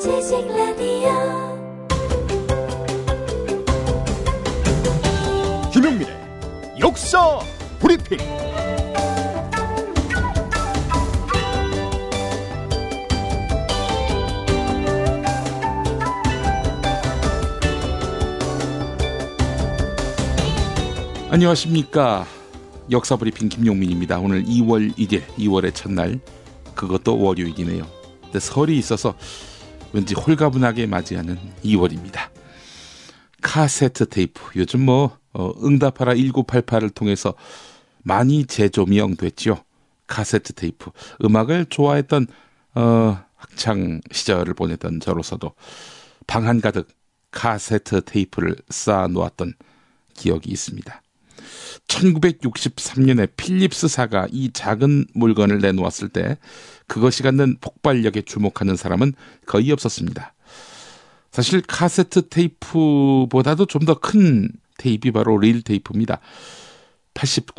지식 라디오 김용민의 역사 브리핑. 안녕하십니까. 역사 브리핑 김용민입니다. 오늘 2월 1일, 2월의 첫날, 그것도 월요일이네요. 근데 설이 있어서 왠지 홀가분하게 맞이하는 2월입니다. 카세트 테이프 요즘 뭐 어, 응답하라 1988을 통해서 많이 재조명됐죠. 카세트 테이프 음악을 좋아했던 어, 학창 시절을 보냈던 저로서도 방 한 가득 카세트 테이프를 쌓아 놓았던 기억이 있습니다. 1963년에 필립스사가 이 작은 물건을 내놓았을 때 그것이 갖는 폭발력에 주목하는 사람은 거의 없었습니다. 사실 카세트 테이프보다도 좀 더 큰 테이프 바로 릴 테이프입니다. 80,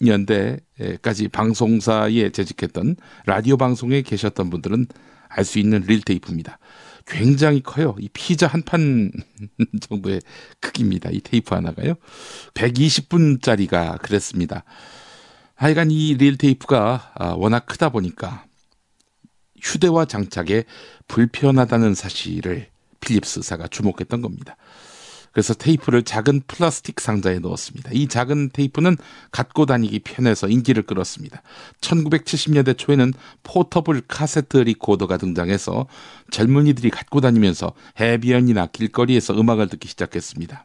90년대까지 방송사에 재직했던 라디오 방송에 계셨던 분들은 알 수 있는 릴 테이프입니다. 굉장히 커요. 이 피자 한 판 정도의 크기입니다. 이 테이프 하나가요. 120분짜리가 그랬습니다. 하여간 이 릴 테이프가 아, 워낙 크다 보니까 휴대와 장착에 불편하다는 사실을 필립스사가 주목했던 겁니다. 그래서 테이프를 작은 플라스틱 상자에 넣었습니다. 이 작은 테이프는 갖고 다니기 편해서 인기를 끌었습니다. 1970년대 초에는 portable 카세트 리코더가 등장해서 젊은이들이 갖고 다니면서 해변이나 길거리에서 음악을 듣기 시작했습니다.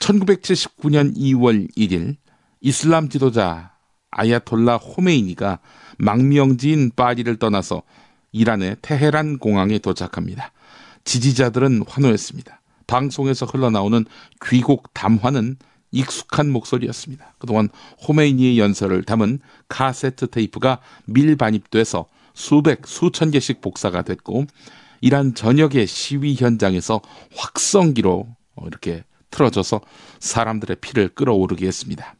1979년 2월 1일 이슬람 지도자 아야톨라 호메이니가 망명지인 파리를 떠나서 이란의 테헤란 공항에 도착합니다. 지지자들은 환호했습니다. 방송에서 흘러나오는 귀곡 담화는 익숙한 목소리였습니다. 그동안 호메이니의 연설을 담은 카세트 테이프가 밀반입돼서 수백, 수천 개씩 복사가 됐고 이란 전역의 시위 현장에서 확성기로 이렇게 틀어져서 사람들의 피를 끌어오르게 했습니다.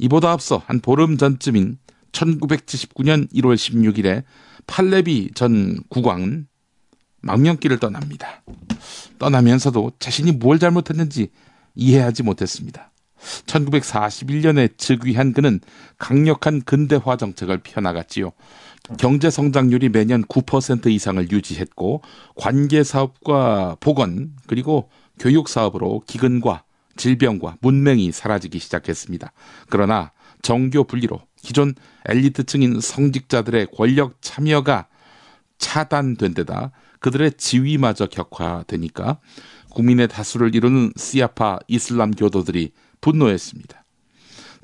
이보다 앞서 한 보름 전쯤인 1979년 1월 16일에 팔레비 전 국왕은 망명길을 떠납니다. 떠나면서도 자신이 뭘 잘못했는지 이해하지 못했습니다. 1941년에 즉위한 그는 강력한 근대화 정책을 펴나갔지요. 경제 성장률이 매년 9% 이상을 유지했고 관계 사업과 보건 그리고 교육 사업으로 기근과 질병과 문맹이 사라지기 시작했습니다. 그러나 정교 분리로 기존 엘리트층인 성직자들의 권력 참여가 차단된 데다 그들의 지위마저 격화되니까 국민의 다수를 이루는 시아파 이슬람 교도들이 분노했습니다.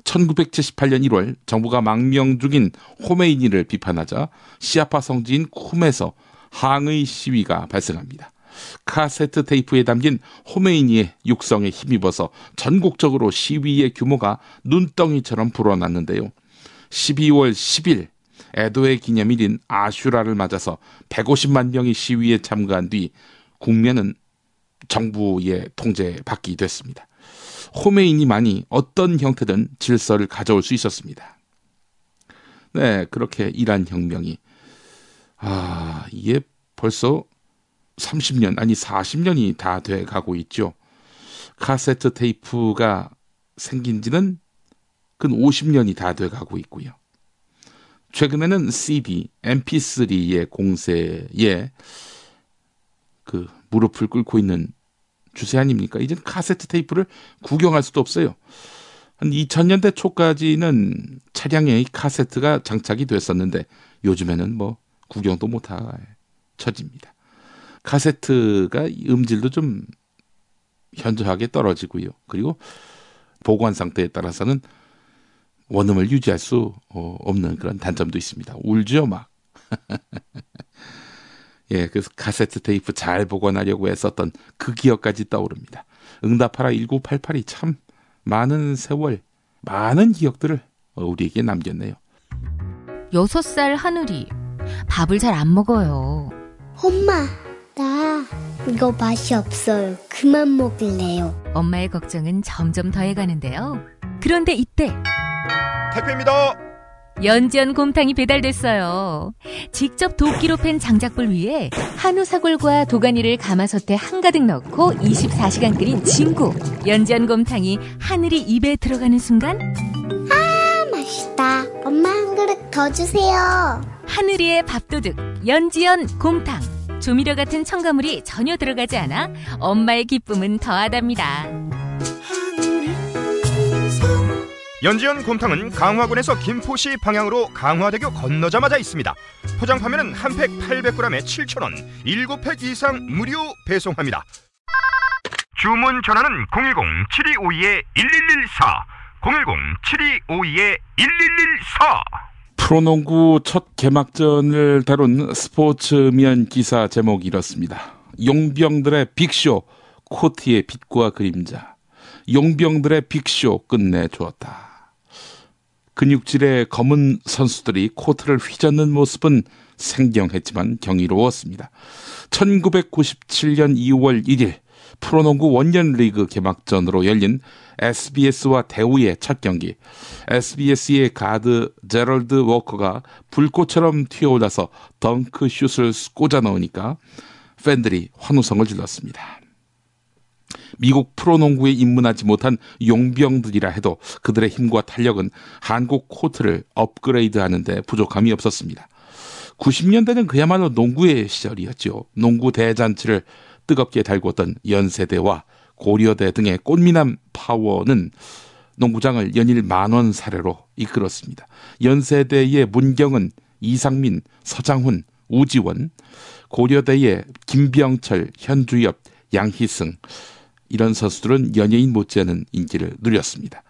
1978년 1월 정부가 망명 중인 호메이니를 비판하자 시아파 성지인 쿰에서 항의 시위가 발생합니다. 카세트 테이프에 담긴 호메이니의 육성에 힘입어서 전국적으로 시위의 규모가 눈덩이처럼 불어났는데요. 12월 10일 에도의 기념일인 아슈라를 맞아서 150만 명이 시위에 참가한 뒤 국면은 정부의 통제에 받게 됐습니다. 호메이니만이 어떤 형태든 질서를 가져올 수 있었습니다. 네, 그렇게 이란 혁명이 아, 이게 벌써 30년 아니 40년이 다 돼 가고 있죠. 카세트 테이프가 생긴 지는 근 50년이 다 돼 가고 있고요. 최근에는 CD, MP3의 공세에 그 무릎을 꿇고 있는 주세 아닙니까? 이제 카세트 테이프를 구경할 수도 없어요. 한 2000년대 초까지는 차량에 카세트가 장착이 됐었는데 요즘에는 뭐 구경도 못할 처지입니다. 카세트가 음질도 좀 현저하게 떨어지고요. 그리고 보관 상태에 따라서는 원음을 유지할 수 어, 없는 그런 단점도 있습니다. 울죠, 막. 예, 그래서 카세트 테이프 잘 보관하려고 했었던 그 기억까지 떠오릅니다. 응답하라 1988이 참 많은 세월, 많은 기억들을 우리에게 남겼네요. 여섯 살 하늘이 밥을 잘 안 먹어요. 엄마, 나 이거 맛이 없어요. 그만 먹을래요. 엄마의 걱정은 점점 더해가는데요. 그런데 이때 택배입니다. 연지연 곰탕이 배달됐어요. 직접 도끼로 팬 장작불 위에 한우 사골과 도가니를 가마솥에 한가득 넣고 24시간 끓인 진구. 연지연 곰탕이 하늘이 입에 들어가는 순간 아, 맛있다. 엄마 한 그릇 더 주세요. 하늘이의 밥도둑 연지연 곰탕. 조미료 같은 첨가물이 전혀 들어가지 않아 엄마의 기쁨은 더하답니다. 연지연 곰탕은 강화군에서 김포시 방향으로 강화대교 건너자마자 있습니다. 포장 판매는 한 팩 800g에 7,000원, 7팩 이상 무료 배송합니다. 주문 전화는 010-7252-1114, 010-7252-1114. 프로농구 첫 개막전을 다룬 스포츠면 기사 제목이 이렇습니다. 용병들의 빅쇼, 코트의 빛과 그림자. 용병들의 빅쇼 끝내주었다. 근육질의 검은 선수들이 코트를 휘젓는 모습은 생경했지만 경이로웠습니다. 1997년 2월 1일 프로농구 원년 리그 개막전으로 열린 SBS와 대우의 첫 경기. SBS의 가드 제럴드 워커가 불꽃처럼 튀어올라서 덩크 슛을 꽂아 넣으니까 팬들이 환호성을 질렀습니다. 미국 프로농구에 입문하지 못한 용병들이라 해도 그들의 힘과 탄력은 한국 코트를 업그레이드 하는데 부족함이 없었습니다. 90년대는 그야말로 농구의 시절이었죠. 농구 대잔치를 뜨겁게 달궜던 연세대와 고려대 등의 꽃미남 파워는 농구장을 연일 만원 사례로 이끌었습니다. 연세대의 문경은 이상민, 서장훈, 우지원, 고려대의 김병철, 현주엽, 양희승 이런 선수들은 연예인 못지않은 인기를 누렸습니다.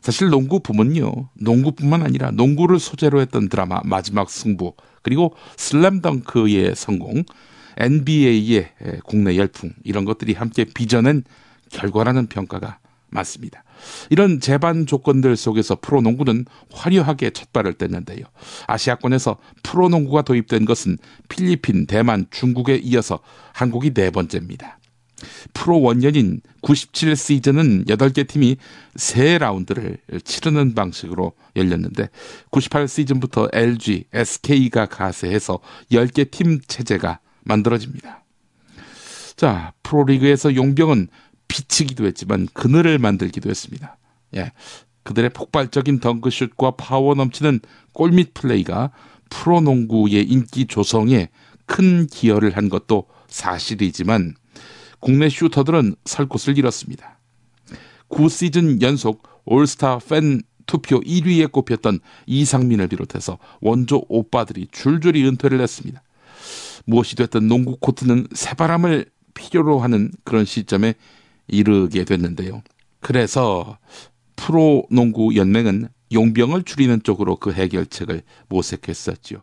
사실 농구 부문요. 농구뿐만 아니라 농구를 소재로 했던 드라마 마지막 승부 그리고 슬램덩크의 성공 NBA의 국내 열풍 이런 것들이 함께 빚어낸 결과라는 평가가 많습니다. 이런 재반 조건들 속에서 프로농구는 화려하게 첫 발을 뗐는데요. 아시아권에서 프로농구가 도입된 것은 필리핀, 대만, 중국에 이어서 한국이 네 번째입니다. 프로 원년인 97 시즌은 8개 팀이 3라운드를 치르는 방식으로 열렸는데 98 시즌부터 LG, SK가 가세해서 10개 팀 체제가 만들어집니다. 자, 프로리그에서 용병은 빛이기도 했지만 그늘을 만들기도 했습니다. 예. 그들의 폭발적인 덩크슛과 파워 넘치는 골밑 플레이가 프로농구의 인기 조성에 큰 기여를 한 것도 사실이지만 국내 슈터들은 설 곳을 잃었습니다. 9시즌 연속 올스타 팬 투표 1위에 꼽혔던 이상민을 비롯해서 원조 오빠들이 줄줄이 은퇴를 했습니다. 무엇이 됐든 농구 코트는 새바람을 필요로 하는 그런 시점에 이르게 됐는데요. 그래서 프로 농구 연맹은 용병을 줄이는 쪽으로 그 해결책을 모색했었죠.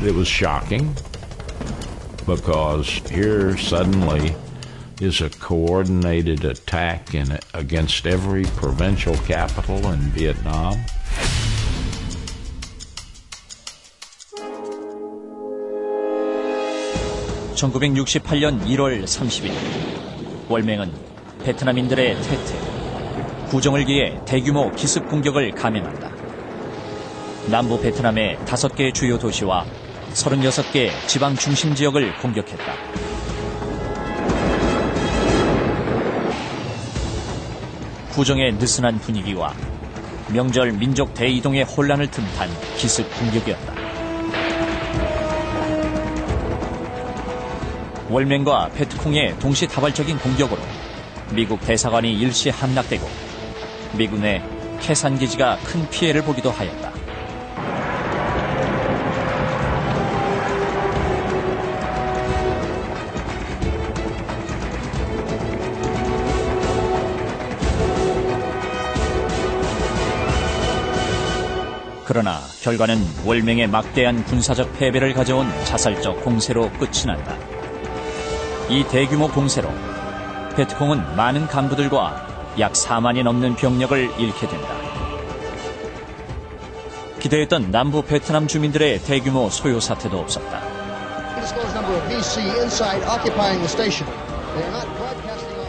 It was shocking because here suddenly is a coordinated attack in, against every provincial capital in Vietnam. (1968년 1월 30일) 월맹은 베트남인들의 태태, 구정을 기해 대규모 기습 공격을 감행한다. 남부 베트남의 다섯 개 주요 도시와 36개 지방 중심 지역을 공격했다. 구정의 느슨한 분위기와 명절 민족 대이동의 혼란을 틈탄 기습 공격이었다. 월맹과 페트콩의 동시다발적인 공격으로 미국 대사관이 일시 함락되고 미군의 캐산 기지가 큰 피해를 보기도 하였다. 그러나 결과는 월맹의 막대한 군사적 패배를 가져온 자살적 공세로 끝이 난다. 이 대규모 공세로 베트콩은 많은 간부들과 약 4만이 넘는 병력을 잃게 된다. 기대했던 남부 베트남 주민들의 대규모 소요 사태도 없었다.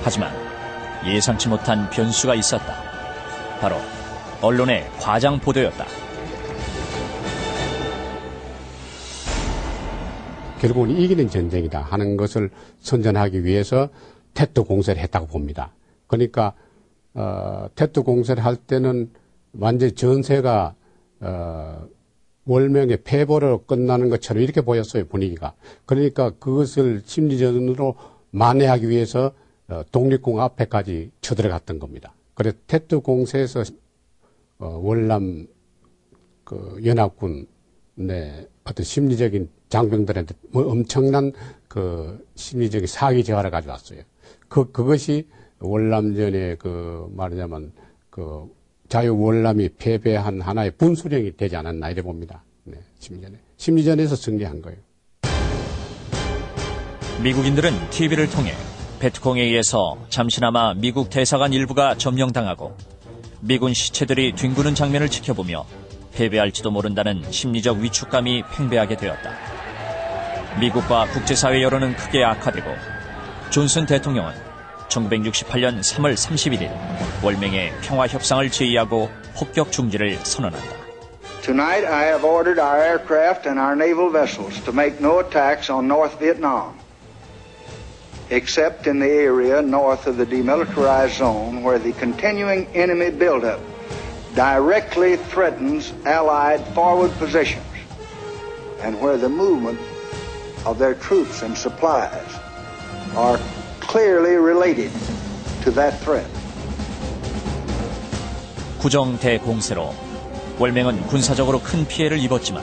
하지만 예상치 못한 변수가 있었다. 바로 언론의 과장 보도였다. 결국은 이기는 전쟁이다 하는 것을 선전하기 위해서 테트 공세를 했다고 봅니다. 그러니까 어, 테트 공세를 할 때는 완전 전세가 어, 월명의 패보로 끝나는 것처럼 이렇게 보였어요 분위기가. 그러니까 그것을 심리전으로 만회하기 위해서 어, 독립공 앞에까지 쳐들어갔던 겁니다. 그래서 테트 공세에서 어, 월남 그 연합군의 어떤 심리적인 장병들한테 뭐 엄청난 그 심리적인 사기 재활을 가져왔어요. 그, 그것이 월남전의 그 말하자면 그 자유 월남이 패배한 하나의 분수령이 되지 않았나 이래 봅니다. 네, 심리전에. 심리전에서 승리한 거예요. 미국인들은 TV를 통해 베트콩에 의해서 잠시나마 미국 대사관 일부가 점령당하고 미군 시체들이 뒹구는 장면을 지켜보며 패배할지도 모른다는 심리적 위축감이 팽배하게 되었다. 미국과 국제사회 여론은 크게 악화되고 존슨 대통령은 1968년 3월 31일 월맹의 평화 협상을 제의하고 폭격 중지를 선언한다. Tonight I have ordered our aircraft and our naval vessels to make no attacks on North Vietnam, except in the area north of the demilitarized zone where the continuing enemy buildup directly threatens Allied forward positions and where the movement of their troops and supplies are clearly related to that threat. 구정 대공세로 월맹은 군사적으로 큰 피해를 입었지만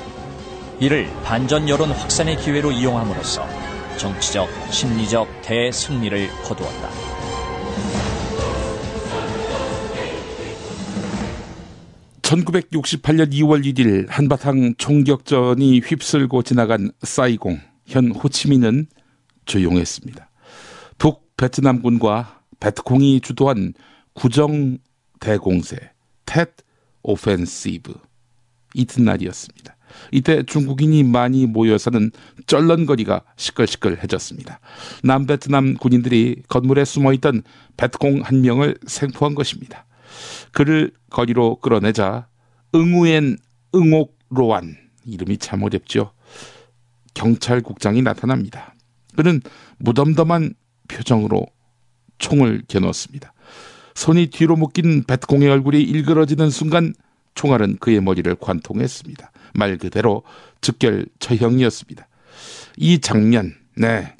이를 반전 여론 확산의 기회로 이용함으로써 정치적, 심리적 대승리를 거두었다. (1968년 2월 1일) 한바탕 총격전이 휩쓸고 지나간 사이공 현 호치민은 조용했습니다. 북베트남군과 베트콩이 주도한 구정 대공세 텟 오펜시브 이튿날이었습니다. 이때 중국인이 많이 모여서는 쩔런거리가 시끌시끌해졌습니다. 남베트남 군인들이 건물에 숨어있던 베트콩 한 명을 생포한 것입니다. 그를 거리로 끌어내자 응우엔 응옥로안 이름이 참 어렵죠. 경찰국장이 나타납니다. 그는 무덤덤한 표정으로 총을 겨누었습니다. 손이 뒤로 묶인 베트콩의 얼굴이 일그러지는 순간 총알은 그의 머리를 관통했습니다. 말 그대로 즉결 처형이었습니다. 이 장면, 네.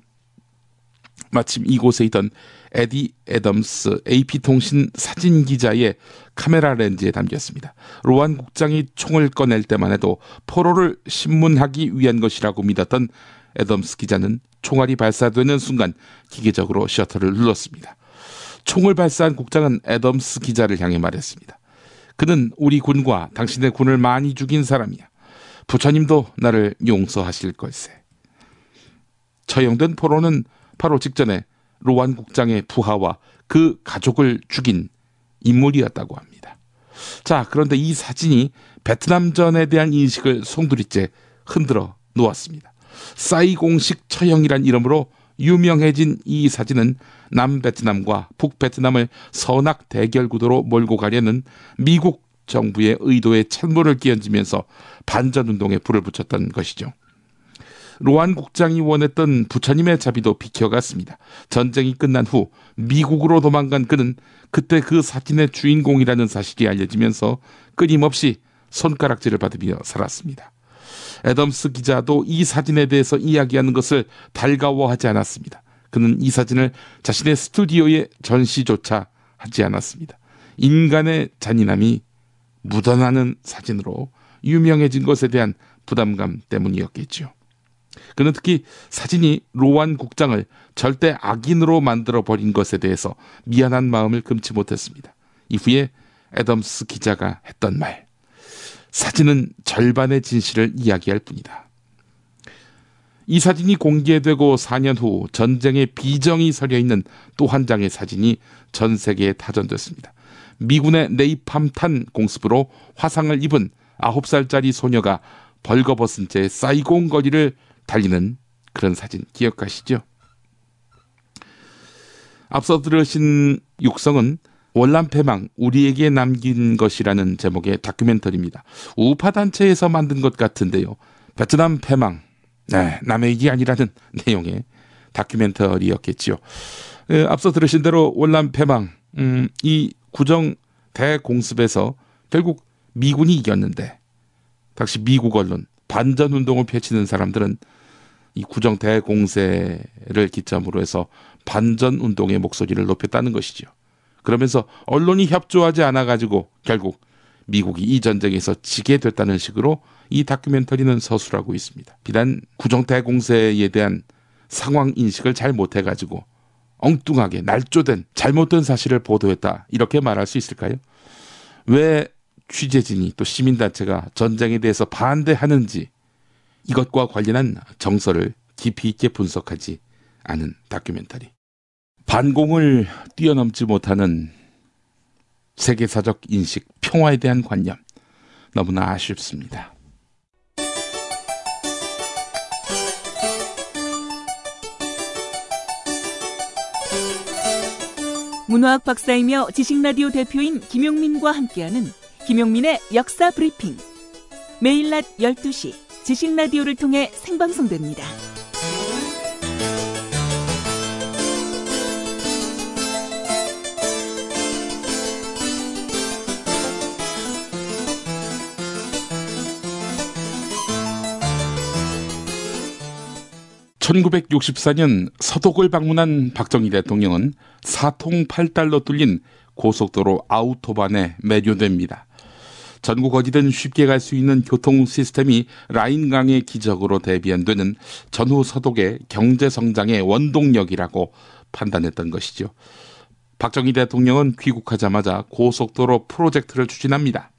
마침 이곳에 있던 에디 애덤스 AP통신 사진 기자의 카메라 렌즈에 담겼습니다. 로안 국장이 총을 꺼낼 때만 해도 포로를 신문하기 위한 것이라고 믿었던 애덤스 기자는 총알이 발사되는 순간 기계적으로 셔터를 눌렀습니다. 총을 발사한 국장은 애덤스 기자를 향해 말했습니다. 그는 우리 군과 당신의 군을 많이 죽인 사람이야. 부처님도 나를 용서하실 걸세. 처형된 포로는 바로 직전에 로안 국장의 부하와 그 가족을 죽인 인물이었다고 합니다. 자, 그런데 이 사진이 베트남전에 대한 인식을 송두리째 흔들어 놓았습니다. 사이공식 처형이란 이름으로 유명해진 이 사진은 남베트남과 북베트남을 선악 대결 구도로 몰고 가려는 미국 정부의 의도에 찬물을 끼얹으면서 반전 운동에 불을 붙였던 것이죠. 로안 국장이 원했던 부처님의 자비도 비켜갔습니다. 전쟁이 끝난 후 미국으로 도망간 그는 그때 그 사진의 주인공이라는 사실이 알려지면서 끊임없이 손가락질을 받으며 살았습니다. 애덤스 기자도 이 사진에 대해서 이야기하는 것을 달가워하지 않았습니다. 그는 이 사진을 자신의 스튜디오에 전시조차 하지 않았습니다. 인간의 잔인함이 묻어나는 사진으로 유명해진 것에 대한 부담감 때문이었겠죠. 그는 특히 사진이 로완 국장을 절대 악인으로 만들어 버린 것에 대해서 미안한 마음을 금치 못했습니다. 이후에 애덤스 기자가 했던 말. 사진은 절반의 진실을 이야기할 뿐이다. 이 사진이 공개되고 4년 후 전쟁의 비정이 서려 있는 또 한 장의 사진이 전 세계에 타전됐습니다. 미군의 네이팜탄 공습으로 화상을 입은 9살짜리 소녀가 벌거벗은 채 사이공 거리를 달리는 그런 사진 기억하시죠? 앞서 들으신 육성은 월남 패망 우리에게 남긴 것이라는 제목의 다큐멘터리입니다. 우파 단체에서 만든 것 같은데요. 베트남 패망, 네, 남의 일이 아니라는 내용의 다큐멘터리였겠지요. 에, 앞서 들으신 대로 월남 패망, 음, 이 구정 대공습에서 결국 미군이 이겼는데, 당시 미국 언론 반전 운동을 펼치는 사람들은 이 구정 대공세를 기점으로 해서 반전 운동의 목소리를 높였다는 것이죠. 그러면서 언론이 협조하지 않아 가지고 결국 미국이 이 전쟁에서 지게 됐다는 식으로 이 다큐멘터리는 서술하고 있습니다. 비단 구정 대공세에 대한 상황 인식을 잘 못해 가지고 엉뚱하게 날조된 잘못된 사실을 보도했다 이렇게 말할 수 있을까요? 왜 취재진이 또 시민단체가 전쟁에 대해서 반대하는지 이것과 관련한 정서를 깊이 있게 분석하지 않은 다큐멘터리. 반공을 뛰어넘지 못하는 세계사적 인식, 평화에 대한 관념. 너무나 아쉽습니다. 문화학 박사이며 지식라디오 대표인 김용민과 함께하는 김용민의 역사 브리핑. 매일 낮 12시 지식라디오를 통해 생방송됩니다. 1964년 서독을 방문한 박정희 대통령은 사통 8달러 뚫린 고속도로 아우토반에 매료됩니다. 전국 어디든 쉽게 갈 수 있는 교통 시스템이 라인강의 기적으로 대비한되는 전후 서독의 경제 성장의 원동력이라고 판단했던 것이죠. 박정희 대통령은 귀국하자마자 고속도로 프로젝트를 추진합니다.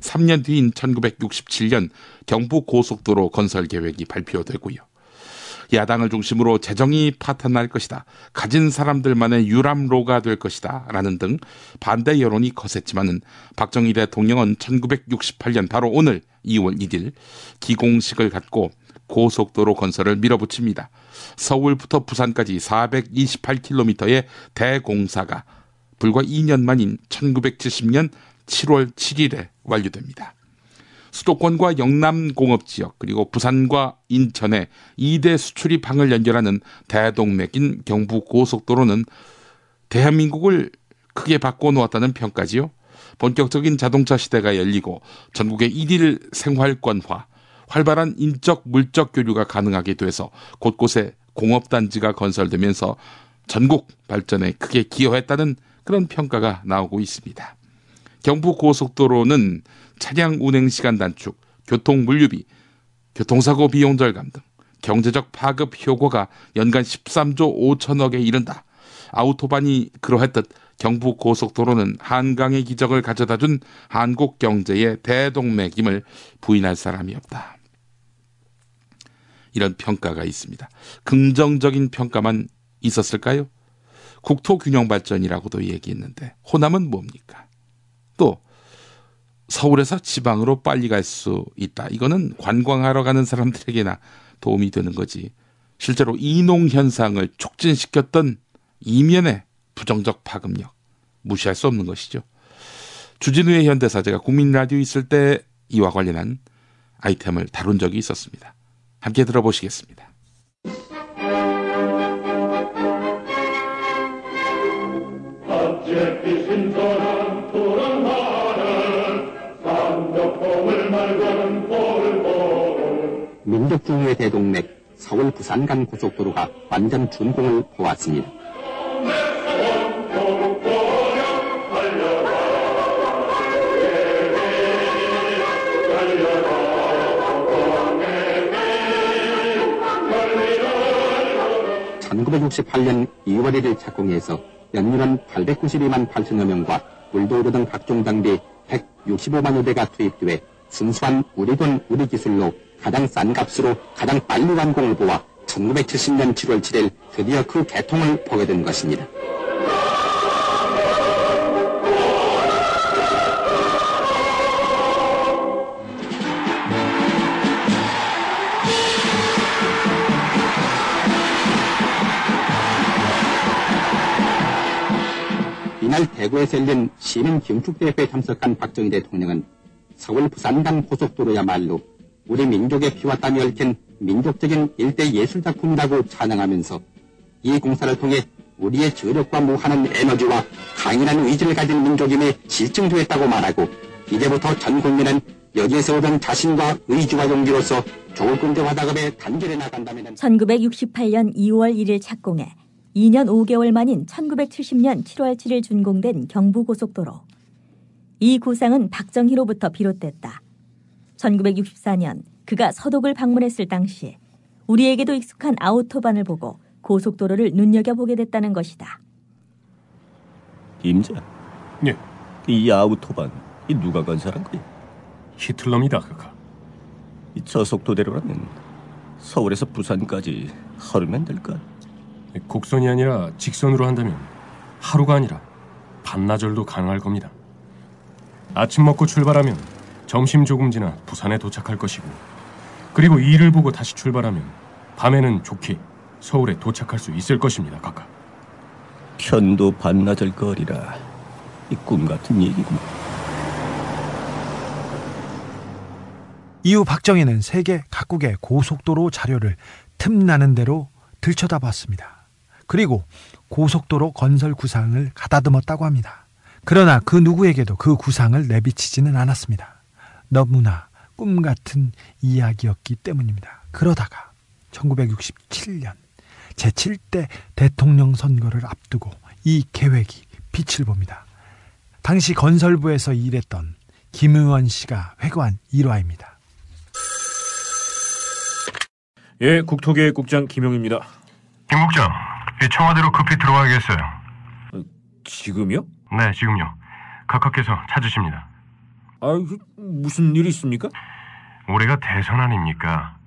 3년 뒤인 1967년 경부 고속도로 건설 계획이 발표되고요. 야당을 중심으로 재정이 파탄날 것이다. 가진 사람들만의 유람로가 될 것이다. 라는 등 반대 여론이 거셌지만은 박정희 대통령은 1968년 바로 오늘 2월 1일 기공식을 갖고 고속도로 건설을 밀어붙입니다. 서울부터 부산까지 428km의 대공사가 불과 2년 만인 1970년 7월 7일에 완료됩니다. 수도권과 영남 공업 지역 그리고 부산과 인천의 2대 수출입 방을 연결하는 대동맥인 경부 고속도로는 대한민국을 크게 바꿔 놓았다는 평가지요. 본격적인 자동차 시대가 열리고 전국의 일일 생활권화, 활발한 인적 물적 교류가 가능하게 돼서 곳곳에 공업단지가 건설되면서 전국 발전에 크게 기여했다는 그런 평가가 나오고 있습니다. 경부 고속도로는 차량 운행 시간 단축, 교통 물류비, 교통사고 비용 절감 등 경제적 파급 효과가 연간 13조 5천억에 이른다. 아우토반이 그러했듯 경부 고속도로는 한강의 기적을 가져다 준 한국 경제의 대동맥임을 부인할 사람이 없다. 이런 평가가 있습니다. 긍정적인 평가만 있었을까요? 국토 균형 발전이라고도 얘기했는데 호남은 뭡니까? 또 서울에서 지방으로 빨리 갈 수 있다. 이거는 관광하러 가는 사람들에게나 도움이 되는 거지. 실제로 이농 현상을 촉진시켰던 이면의 부정적 파급력 무시할 수 없는 것이죠. 주진우의 현대사 제가 국민 라디오 있을 때 이와 관련한 아이템을 다룬 적이 있었습니다. 함께 들어보시겠습니다. 민족중유의 대동맥 서울 부산 간 고속도로가 완전 준공을 보았습니다. (1968년 2월 1일) 착공해서 연민원 892만 8천여 명과 물도 오르던 각종 장비 165만여 대가 투입돼 순수한 우리 돈 우리 기술로 가장 싼 값으로 가장 빨리 완공을 보아 1970년 7월 7일 드디어 그 개통을 보게 된 것입니다. 이날 대구에서 열린 시민 경축대회에 참석한 박정희 대통령은 서울 부산 간 고속도로야말로 우리 민족의 피와 땀이 얽힌 민족적인 일대 예술작품이라고 찬양하면서 이 공사를 통해 우리의 저력과 무한한 에너지와 강인한 의지를 가진 민족임에 실증조했다고 말하고 이제부터 전 국민은 여기에서 오던 자신과 의지와 용기로서 조국군대 화작업에 단결해 나간다면 1968년 2월 1일 착공해 2년 5개월 만인 1970년 7월 7일 준공된 경부고속도로. 이 구상은 박정희로부터 비롯됐다. 1964년 그가 서독을 방문했을 당시 우리에게도 익숙한 아우토반을 보고 고속도로를 눈여겨보게 됐다는 것이다. 임자. 예. 이 아우토반 이 누가 건설한 거야? 히틀러입니다, 그가. 이 저속도대로라면 서울에서 부산까지 하루면 될까? 곡선이 아니라 직선으로 한다면 하루가 아니라 반나절도 가능할 겁니다. 아침 먹고 출발하면 점심 조금 지나 부산에 도착할 것이고 그리고 일을 보고 다시 출발하면 밤에는 좋게 서울에 도착할 수 있을 것입니다, 각각. 편도 반나절 거리라 이 꿈 같은 얘기구만. 이후 박정희는 세계 각국의 고속도로 자료를 틈나는 대로 들춰다봤습니다. 그리고 고속도로 건설 구상을 가다듬었다고 합니다. 그러나 그 누구에게도 그 구상을 내비치지는 않았습니다. 너무나 꿈 같은 이야기였기 때문입니다. 그러다가 1967년 제7대 대통령 선거를 앞두고 이 계획이 빛을 봅니다. 당시 건설부에서 일했던 김의원 씨가 회고한 일화입니다. 예, 국토계획국장 김용입니다. 김 국장, 이 청와대로 급히 들어와야겠어요. 지금요? 네, 지금요. 각하께서 찾으십니다. 아, 무슨 일이 있습니까? 올해가 대선 아닙니까?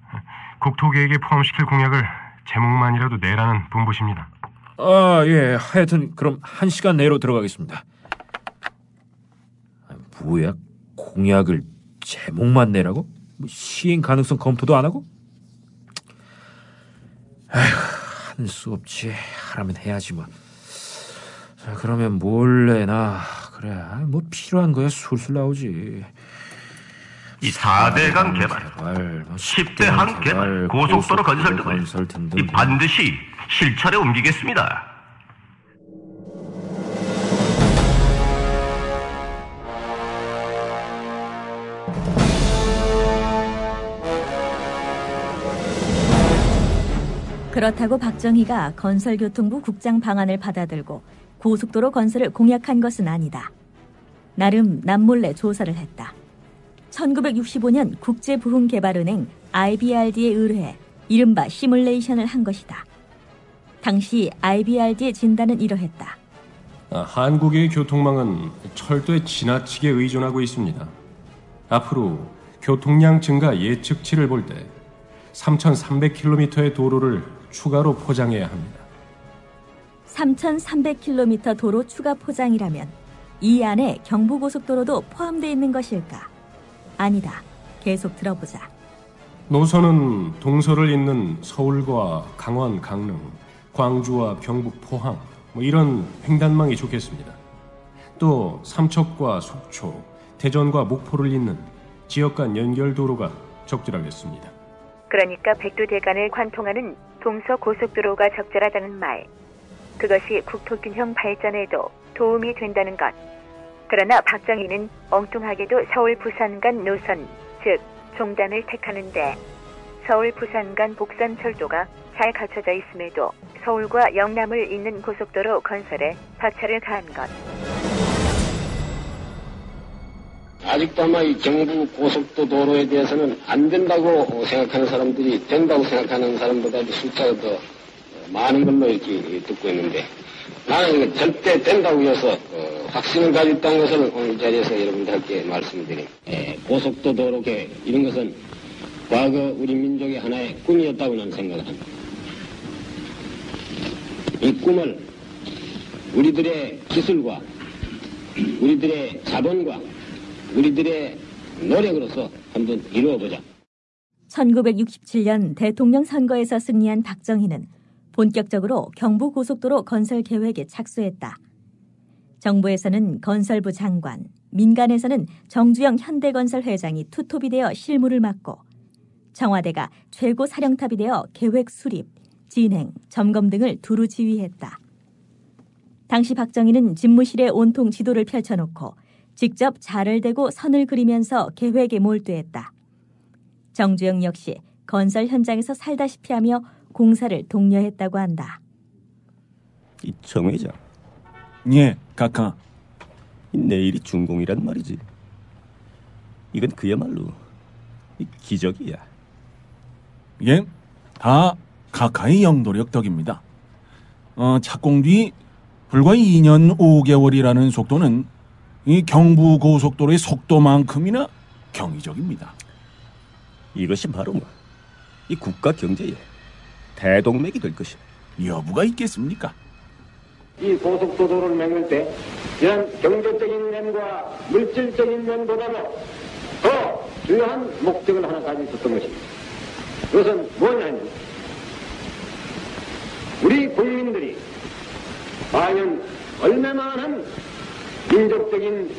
국토계획에 포함시킬 공약을 제목만이라도 내라는 분부십니다. 아, 예. 하여튼 그럼 한 시간 내로 들어가겠습니다. 아, 뭐야? 공약을 제목만 내라고? 뭐 시행 가능성 검토도 안 하고? 아휴, 하는 수 없지. 하라면 해야지 뭐. 자, 그러면 뭘 내나? 그래, 뭐 필요한 거야 술술 나오지. 이 4대강 개발, 10대 항 개발, 고속도로 건설 등을 이 반드시 실천에 옮기겠습니다. 그렇다고 박정희가 건설교통부 국장 방안을 받아들고 고속도로 건설을 공약한 것은 아니다. 나름 남몰래 조사를 했다. 1965년 국제부흥개발은행 IBRD에 의뢰해 이른바 시뮬레이션을 한 것이다. 당시 IBRD의 진단은 이러했다. 아, 한국의 교통망은 철도에 지나치게 의존하고 있습니다. 앞으로 교통량 증가 예측치를 볼 때 3,300km의 도로를 추가로 포장해야 합니다. 3,300km 도로 추가 포장이라면 이 안에 경부고속도로도 포함되어 있는 것일까? 아니다. 계속 들어보자. 노선은 동서를 잇는 서울과 강원, 강릉, 광주와 경북, 포항 뭐 이런 횡단망이 좋겠습니다. 또 삼척과 속초, 대전과 목포를 잇는 지역 간 연결 도로가 적절하겠습니다. 그러니까 백두대간을 관통하는 동서 고속도로가 적절하다는 말. 그것이 국토균형 발전에도 도움이 된다는 것. 그러나 박정희는 엉뚱하게도 서울 부산 간 노선, 즉 종단을 택하는데 서울 부산 간 복산철도가 잘 갖춰져 있음에도 서울과 영남을 잇는 고속도로 건설에 박차를 가한 것. 아직도 아마 이 경부 고속도 도로에 대해서는 안 된다고 생각하는 사람들이 된다고 생각하는 사람보다 숫자가 더 많은 걸로 이렇게 듣고 있는데 나는 절대 된다고 해서 어, 확신을 가지고 있다는 것을 오늘 이 자리에서 여러분들께 말씀드린 예, 고속도 도로 계획 이런 것은 과거 우리 민족의 하나의 꿈이었다고 나는 생각을 합니다. 이 꿈을 우리들의 기술과 우리들의 자본과 우리들의 노력으로서 한번 이루어보자. 1967년 대통령 선거에서 승리한 박정희는 본격적으로 경부고속도로 건설 계획에 착수했다. 정부에서는 건설부 장관, 민간에서는 정주영 현대건설 회장이 투톱이 되어 실무를 맡고 청와대가 최고 사령탑이 되어 계획 수립, 진행, 점검 등을 두루 지휘했다. 당시 박정희는 집무실에 온통 지도를 펼쳐놓고 직접 자를 대고 선을 그리면서 계획에 몰두했다. 정주영 역시 건설 현장에서 살다시피 하며 공사를 독려했다고 한다. 이정 회장. 예, 각하. 내일이 준공이란 말이지. 이건 그야말로 기적이야. 예, 다 각하의 영도력 덕입니다. 어, 착공 뒤 불과 2년 5개월이라는 속도는 이 경부 고속도로의 속도만큼이나 경이적입니다. 이것이 바로 뭐, 이 국가 경제의 대동맥이 될 것이. 여부가 있겠습니까? 이 고속도로를 만들 때 이런 경제적인 면과 물질적인 면보다도 더 중요한 목적을 하나 가지고 있었던 것입니다. 그것은 뭐냐면 우리 국민들이 과연 얼마만한 민족적인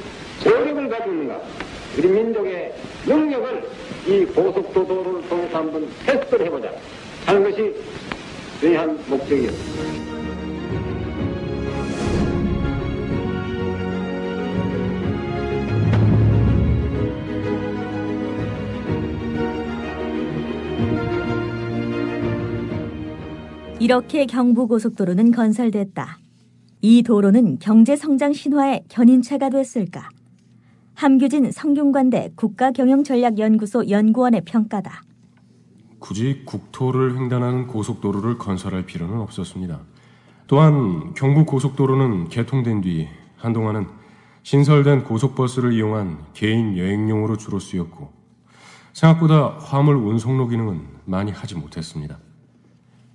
저력을 가지고 있는가 우리 민족의 능력을 이 고속도로를 통해서 한번 테스트를 해보자 하는 것이 중요한 목적이었습니다. 이렇게 경부고속도로는 건설됐다. 이 도로는 경제성장 신화의 견인차가 됐을까? 함규진 성균관대 국가경영전략연구소 연구원의 평가다. 굳이 국토를 횡단하는 고속도로를 건설할 필요는 없었습니다. 또한 경부 고속도로는 개통된 뒤 한동안은 신설된 고속버스를 이용한 개인 여행용으로 주로 쓰였고 생각보다 화물 운송로 기능은 많이 하지 못했습니다.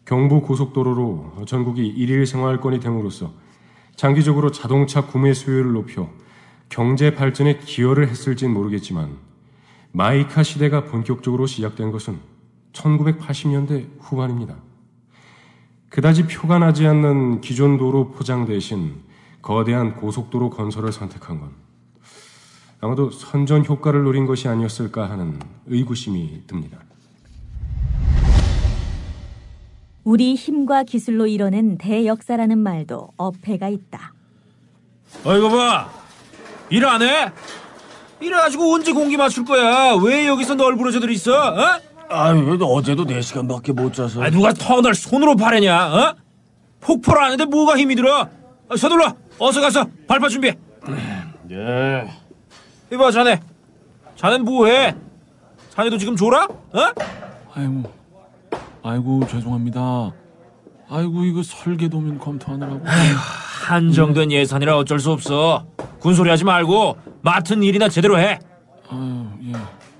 경부 고속도로로 전국이 일일 생활권이 됨으로써 장기적으로 자동차 구매 수요를 높여 경제 발전에 기여를 했을진 모르겠지만 마이카 시대가 본격적으로 시작된 것은 1980년대 후반입니다. 그다지 표가 나지 않는 기존 도로 포장 대신 거대한 고속도로 건설을 선택한 건 아마도 선전 효과를 노린 것이 아니었을까 하는 의구심이 듭니다. 우리 힘과 기술로 이뤄낸 대역사라는 말도 어폐가 있다. 어 이거 봐. 일 안 해? 이래가지고 언제 공기 맞출 거야? 왜 여기서 널브러져들 있어? 어? 아유, 어제도 4시간밖에 못 자서. 아, 누가 터널 손으로 파래냐? 어? 폭포를 하는데 뭐가 힘이 들어? 아, 서둘러. 어서 가서 발파 준비해. 예. 이봐, 자네. 자넨 뭐해? 자네도 지금 졸아? 어? 아이고, 아이고 죄송합니다. 아이고 이거 설계도면 검토하느라고. 아휴, 한정된 예산이라 어쩔 수 없어. 군소리 하지 말고 맡은 일이나 제대로 해. 아유 예,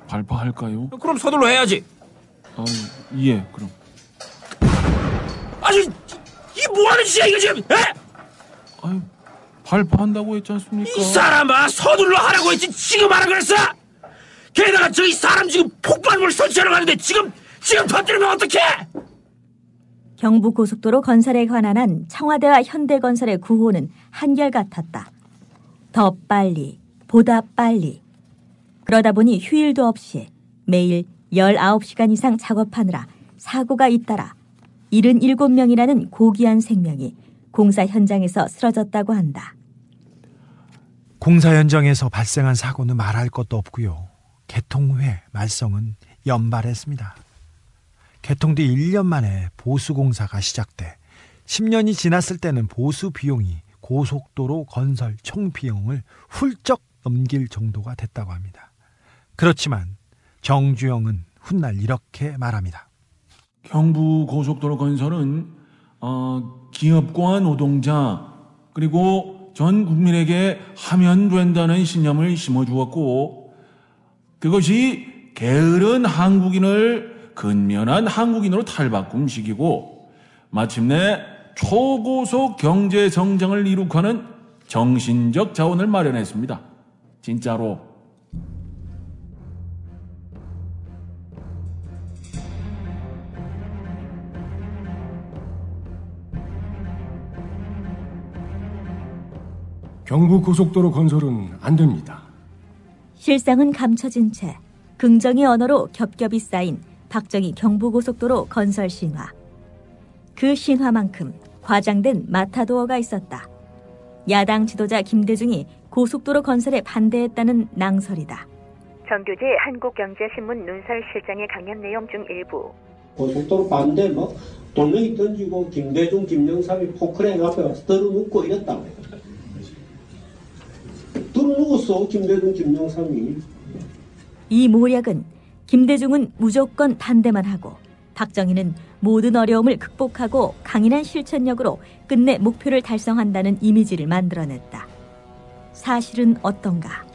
발파할까요? 그럼 서둘러 해야지. 아유 예, 그럼. 아니, 이 뭐하는 짓이야 이거 지금? 에? 아유 발파한다고 했지 않습니까? 이 사람아 서둘러 하라고 했지 지금 하라 그랬어? 게다가 저기 사람 지금 폭발물 설치하러 가는데 지금 지금 터뜨리면 어떡해? 경부고속도로 건설에 관한 한 청와대와 현대건설의 구호는 한결같았다. 더 빨리, 보다 빨리. 그러다 보니 휴일도 없이 매일 19시간 이상 작업하느라 사고가 잇따라 77명이라는 고귀한 생명이 공사 현장에서 쓰러졌다고 한다. 공사 현장에서 발생한 사고는 말할 것도 없고요. 개통 후에 말썽은 연발했습니다. 개통 뒤 1년 만에 보수 공사가 시작돼 10년이 지났을 때는 보수 비용이 고속도로 건설 총 비용을 훌쩍 넘길 정도가 됐다고 합니다. 그렇지만 정주영은 훗날 이렇게 말합니다. 경부 고속도로 건설은 어, 기업과 노동자 그리고 전 국민에게 하면 된다는 신념을 심어주었고 그것이 게으른 한국인을 근면한 한국인으로 탈바꿈 시키고 마침내 초고속 경제 성장을 이룩하는 정신적 자원을 마련했습니다. 진짜로. 경부고속도로 건설은 안 됩니다. 실상은 감춰진 채 긍정의 언어로 겹겹이 쌓인 박정희 경부고속도로 건설 신화. 그 신화만큼 과장된 마타도어가 있었다. 야당 지도자 김대중이 고속도로 건설에 반대했다는 낭설이다. 정교재 한국경제신문 눈설 실장의 강연 내용 중 일부. 고속도로 반대 뭐 돌멩이 던지고 김대중, 김영삼이 포크레인 앞에 와서 들어눕고 이랬다. 들어누웠어 김대중, 김영삼이. 이 모략은 김대중은 무조건 반대만 하고 박정희는 모든 어려움을 극복하고 강인한 실천력으로 끝내 목표를 달성한다는 이미지를 만들어냈다. 사실은 어떤가?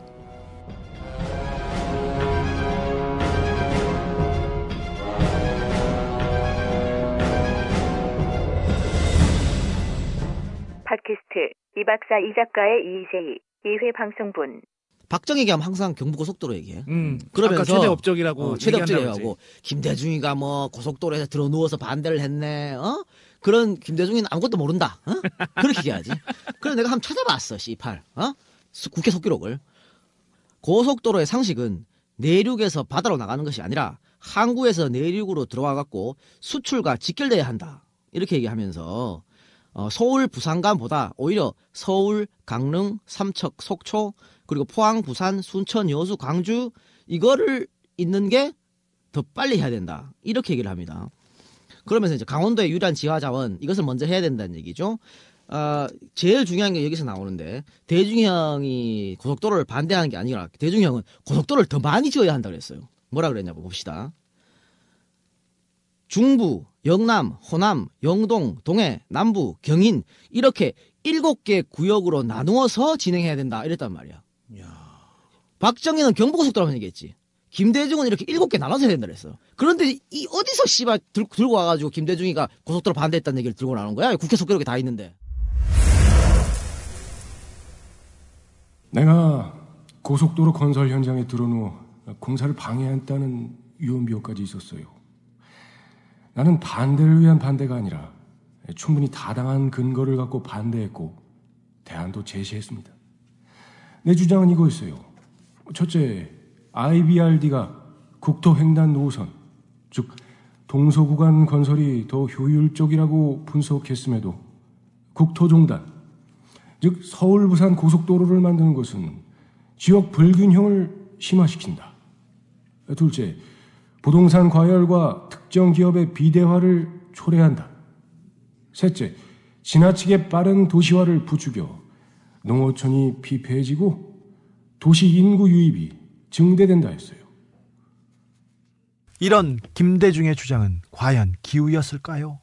팟캐스트 이 박사 이 작가의 이재희 2회 방송분 박정희 얘기하면 항상 경부고 속도로 얘기해. 음, 그러면서 아까 최대 업적이라고 어, 최대 업적이라고 김대중이가 뭐 고속도로에서 들어 누워서 반대를 했네. 어? 그런 김대중이는 아무것도 모른다. 어? 그렇게 얘기하지. 그래서 내가 한번 찾아봤어. C8. 어? 수- 국회 속기록을. 고속도로의 상식은 내륙에서 바다로 나가는 것이 아니라 항구에서 내륙으로 들어와 갖고 수출과 직결돼야 한다. 이렇게 얘기하면서 어, 서울 부산간보다 오히려 서울, 강릉, 삼척, 속초 그리고 포항, 부산, 순천, 여수, 광주 이거를 있는 게 더 빨리 해야 된다. 이렇게 얘기를 합니다. 그러면서 이제 강원도의 유일한 지하 자원 이것을 먼저 해야 된다는 얘기죠. 아, 제일 중요한 게 여기서 나오는데 대중이 형이 고속도로를 반대하는 게 아니라 대중이 형은 고속도로를 더 많이 지어야 한다 그랬어요. 뭐라 그랬냐고 봅시다. 중부, 영남, 호남, 영동, 동해, 남부, 경인 이렇게 일곱 개 구역으로 나누어서 진행해야 된다 이랬단 말이야. 박정희는 경부고속도로만 얘기했지. 김대중은 이렇게 일곱 개 나눠서 해야 된다 그랬어. 그런데 이 어디서 씨발 들, 들고 와가지고 김대중이가 고속도로 반대했다는 얘기를 들고 나오는 거야? 국회 속기록에 다 있는데. 내가 고속도로 건설 현장에 들어누워 공사를 방해했다는 유언비어까지 있었어요. 나는 반대를 위한 반대가 아니라 충분히 타당한 근거를 갖고 반대했고 대안도 제시했습니다. 내 주장은 이거였어요. 첫째, IBRD가 국토횡단 노선, 즉 동서구간 건설이 더 효율적이라고 분석했음에도 국토종단, 즉 서울 부산 고속도로를 만드는 것은 지역 불균형을 심화시킨다. 둘째, 부동산 과열과 특정 기업의 비대화를 초래한다. 셋째, 지나치게 빠른 도시화를 부추겨 농어촌이 피폐해지고 도시 인구 유입이 증대된다 했어요. 이런 김대중의 주장은 과연 기우였을까요?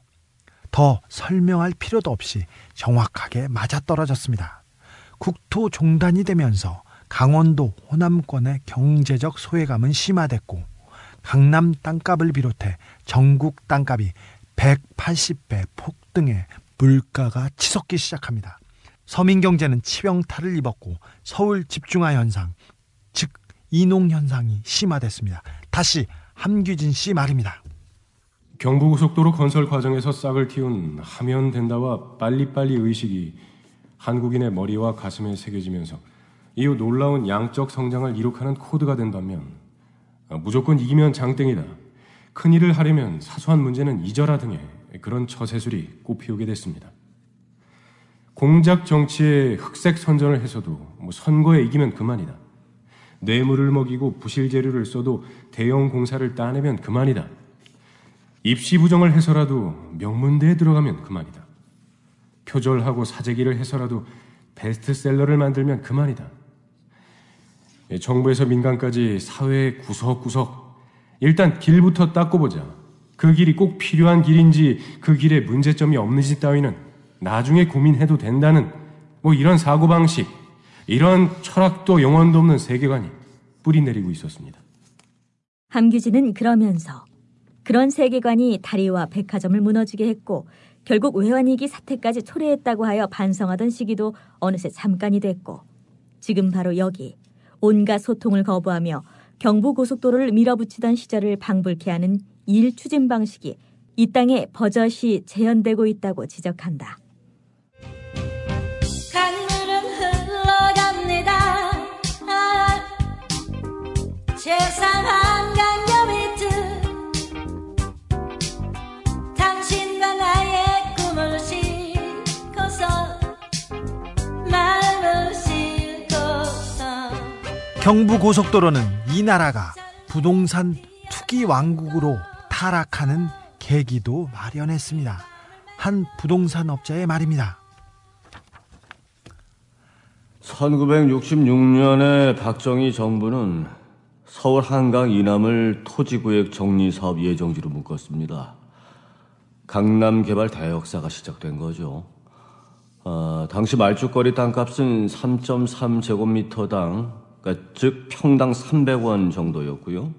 더 설명할 필요도 없이 정확하게 맞아떨어졌습니다. 국토 종단이 되면서 강원도 호남권의 경제적 소외감은 심화됐고 강남 땅값을 비롯해 전국 땅값이 180배 폭등해 물가가 치솟기 시작합니다. 서민 경제는 치명타를 입었고 서울 집중화 현상, 즉 이농 현상이 심화됐습니다. 다시 함규진 씨 말입니다. 경부고속도로 건설 과정에서 싹을 틔운 하면 된다와 빨리빨리 의식이 한국인의 머리와 가슴에 새겨지면서 이후 놀라운 양적 성장을 이룩하는 코드가 된 반면 아, 무조건 이기면 장땡이다. 큰 일을 하려면 사소한 문제는 잊어라 등의 그런 처세술이 꽃피우게 됐습니다. 공작 정치에 흑색 선전을 해서도 뭐 선거에 이기면 그만이다. 뇌물을 먹이고 부실 재료를 써도 대형 공사를 따내면 그만이다. 입시 부정을 해서라도 명문대에 들어가면 그만이다. 표절하고 사재기를 해서라도 베스트셀러를 만들면 그만이다. 예, 정부에서 민간까지 사회 구석구석 일단 길부터 닦고 보자. 그 길이 꼭 필요한 길인지 그 길에 문제점이 없는지 따위는 나중에 고민해도 된다는 뭐 이런 사고방식, 이런 철학도 영혼도 없는 세계관이 뿌리 내리고 있었습니다. 함규진은 그러면서 그런 세계관이 다리와 백화점을 무너지게 했고 결국 외환위기 사태까지 초래했다고 하여 반성하던 시기도 어느새 잠깐이 됐고 지금 바로 여기 온갖 소통을 거부하며 경부고속도로를 밀어붙이던 시절을 방불케 하는 일 추진 방식이 이 땅에 버젓이 재현되고 있다고 지적한다. 경부고속도로는 이 나라가 부동산 투기 왕국으로 타락하는 계기도 마련했습니다. 한 부동산 업자의 말입니다. 1966년에 박정희 정부는 서울 한강 이남을 토지구역 정리사업 예정지로 묶었습니다. 강남 개발 대역사가 시작된 거죠. 아, 당시 말죽거리 땅값은 3.3제곱미터당, 그러니까 즉 평당 300원 정도였고요.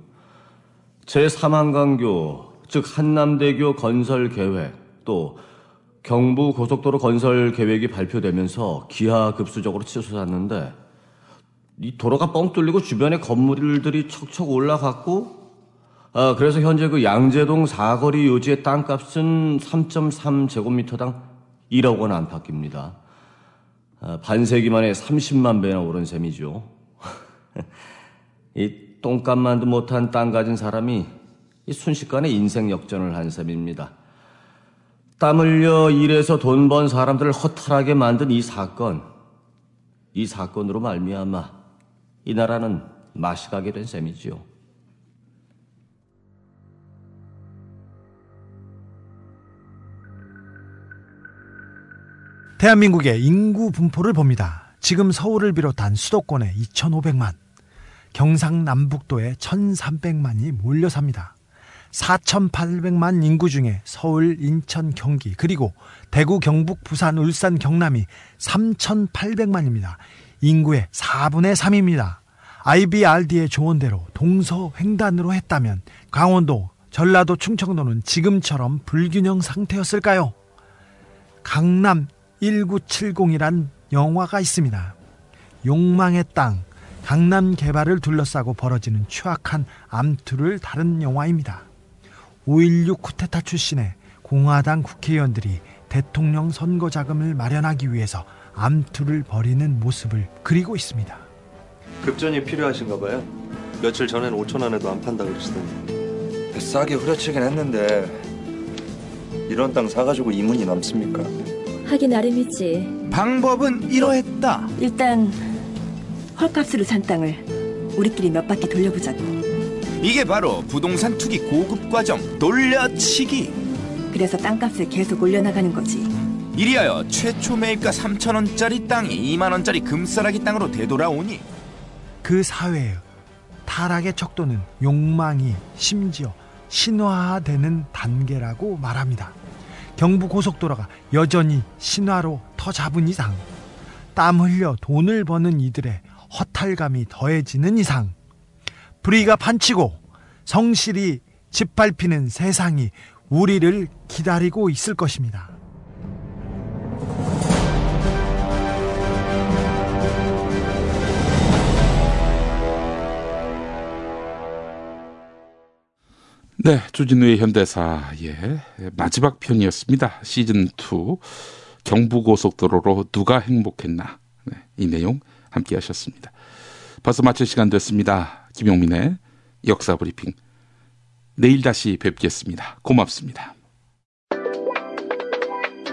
제3한강교, 즉 한남대교 건설 계획, 또 경부 고속도로 건설 계획이 발표되면서 기하급수적으로 치솟았는데 이 도로가 뻥 뚫리고 주변에 건물들이 척척 올라갔고 아, 그래서 현재 그 양재동 사거리 요지의 땅값은 3.3제곱미터당 1억 원 안팎입니다. 아, 반세기 만에 30만 배나 오른 셈이죠. 이 똥값만도 못한 땅 가진 사람이 이 순식간에 인생 역전을 한 셈입니다. 땀 흘려 일해서 돈 번 사람들을 허탈하게 만든 이 사건, 이 사건으로 말미암아 이 나라는 맛이 가게 된 셈이지요. 대한민국의 인구 분포를 봅니다. 지금 서울을 비롯한 수도권에 2,500만, 경상남북도에 1,300만이 몰려 삽니다. 4,800만 인구 중에 서울, 인천, 경기, 그리고 대구, 경북, 부산, 울산, 경남이 3,800만입니다. 인구의 4분의 3입니다. IBRD의 조언대로 동서횡단으로 했다면 강원도, 전라도, 충청도는 지금처럼 불균형 상태였을까요? 강남 1970이란 영화가 있습니다. 욕망의 땅, 강남 개발을 둘러싸고 벌어지는 추악한 암투를 다룬 영화입니다. 5.16 쿠데타 출신의 공화당 국회의원들이 대통령 선거 자금을 마련하기 위해서 암투를 벌이는 모습을 그리고 있습니다. 급전이 필요하신가 봐요. 며칠 전엔 5천 원에도 안 판다 그러시더니. 싸게 후려치긴 했는데 이런 땅 사가지고 이문이 남습니까? 하기 나름이지. 방법은 이러했다. 일단 헐값으로 산 땅을 우리끼리 몇 바퀴 돌려보자고. 이게 바로 부동산 투기 고급 과정 돌려치기. 그래서 땅값을 계속 올려나가는 거지. 이리하여 최초 매입가 3천 원짜리 땅이 2만 원짜리 금싸라기 땅으로 되돌아오니 그 사회의 타락의 척도는 욕망이 심지어 신화되는 단계라고 말합니다. 경부 고속도로가 여전히 신화로 터 잡은 이상, 땀 흘려 돈을 버는 이들의 허탈감이 더해지는 이상, 불의가 판치고 성실히 짓밟히는 세상이 우리를 기다리고 있을 것입니다. 네, 주진우의 현대사 예 마지막 편이었습니다. 시즌 2 경부고속도로로 누가 행복했나 네, 이 내용 함께 하셨습니다. 벌써 마칠 시간 됐습니다. 김용민의 역사 브리핑 내일 다시 뵙겠습니다. 고맙습니다.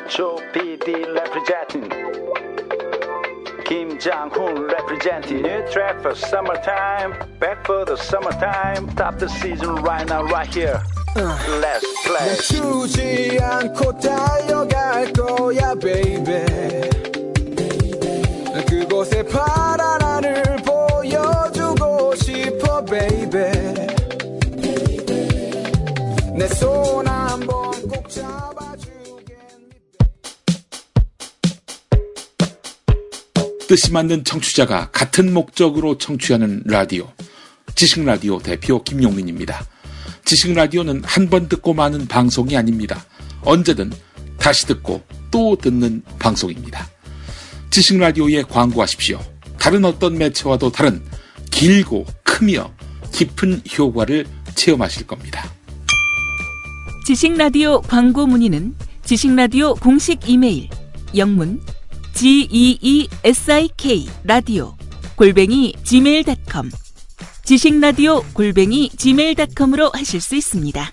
Joe PD representing Kim Jong-un representing New track for summertime Back for the summertime Stop the season right now right here Let's play 멈추지 않고 달려갈 거야 baby 그 곳에 파란 하늘 보여주고 싶어 baby 내손 한번 꼭 잡아주겠니 뜻이 맞는 청취자가 같은 목적으로 청취하는 라디오. 지식라디오 대표 김용민입니다. 지식라디오는 한 번 듣고 마는 방송이 아닙니다. 언제든 다시 듣고 또 듣는 방송입니다. 지식 라디오에 광고하십시오. 다른 어떤 매체와도 다른 길고 크며 깊은 효과를 체험하실 겁니다. 지식 라디오 광고 문의는 지식 라디오 공식 이메일 영문 geesik 라디오 골뱅이 gmail.com 지식 라디오 골뱅이 gmail.com으로 하실 수 있습니다.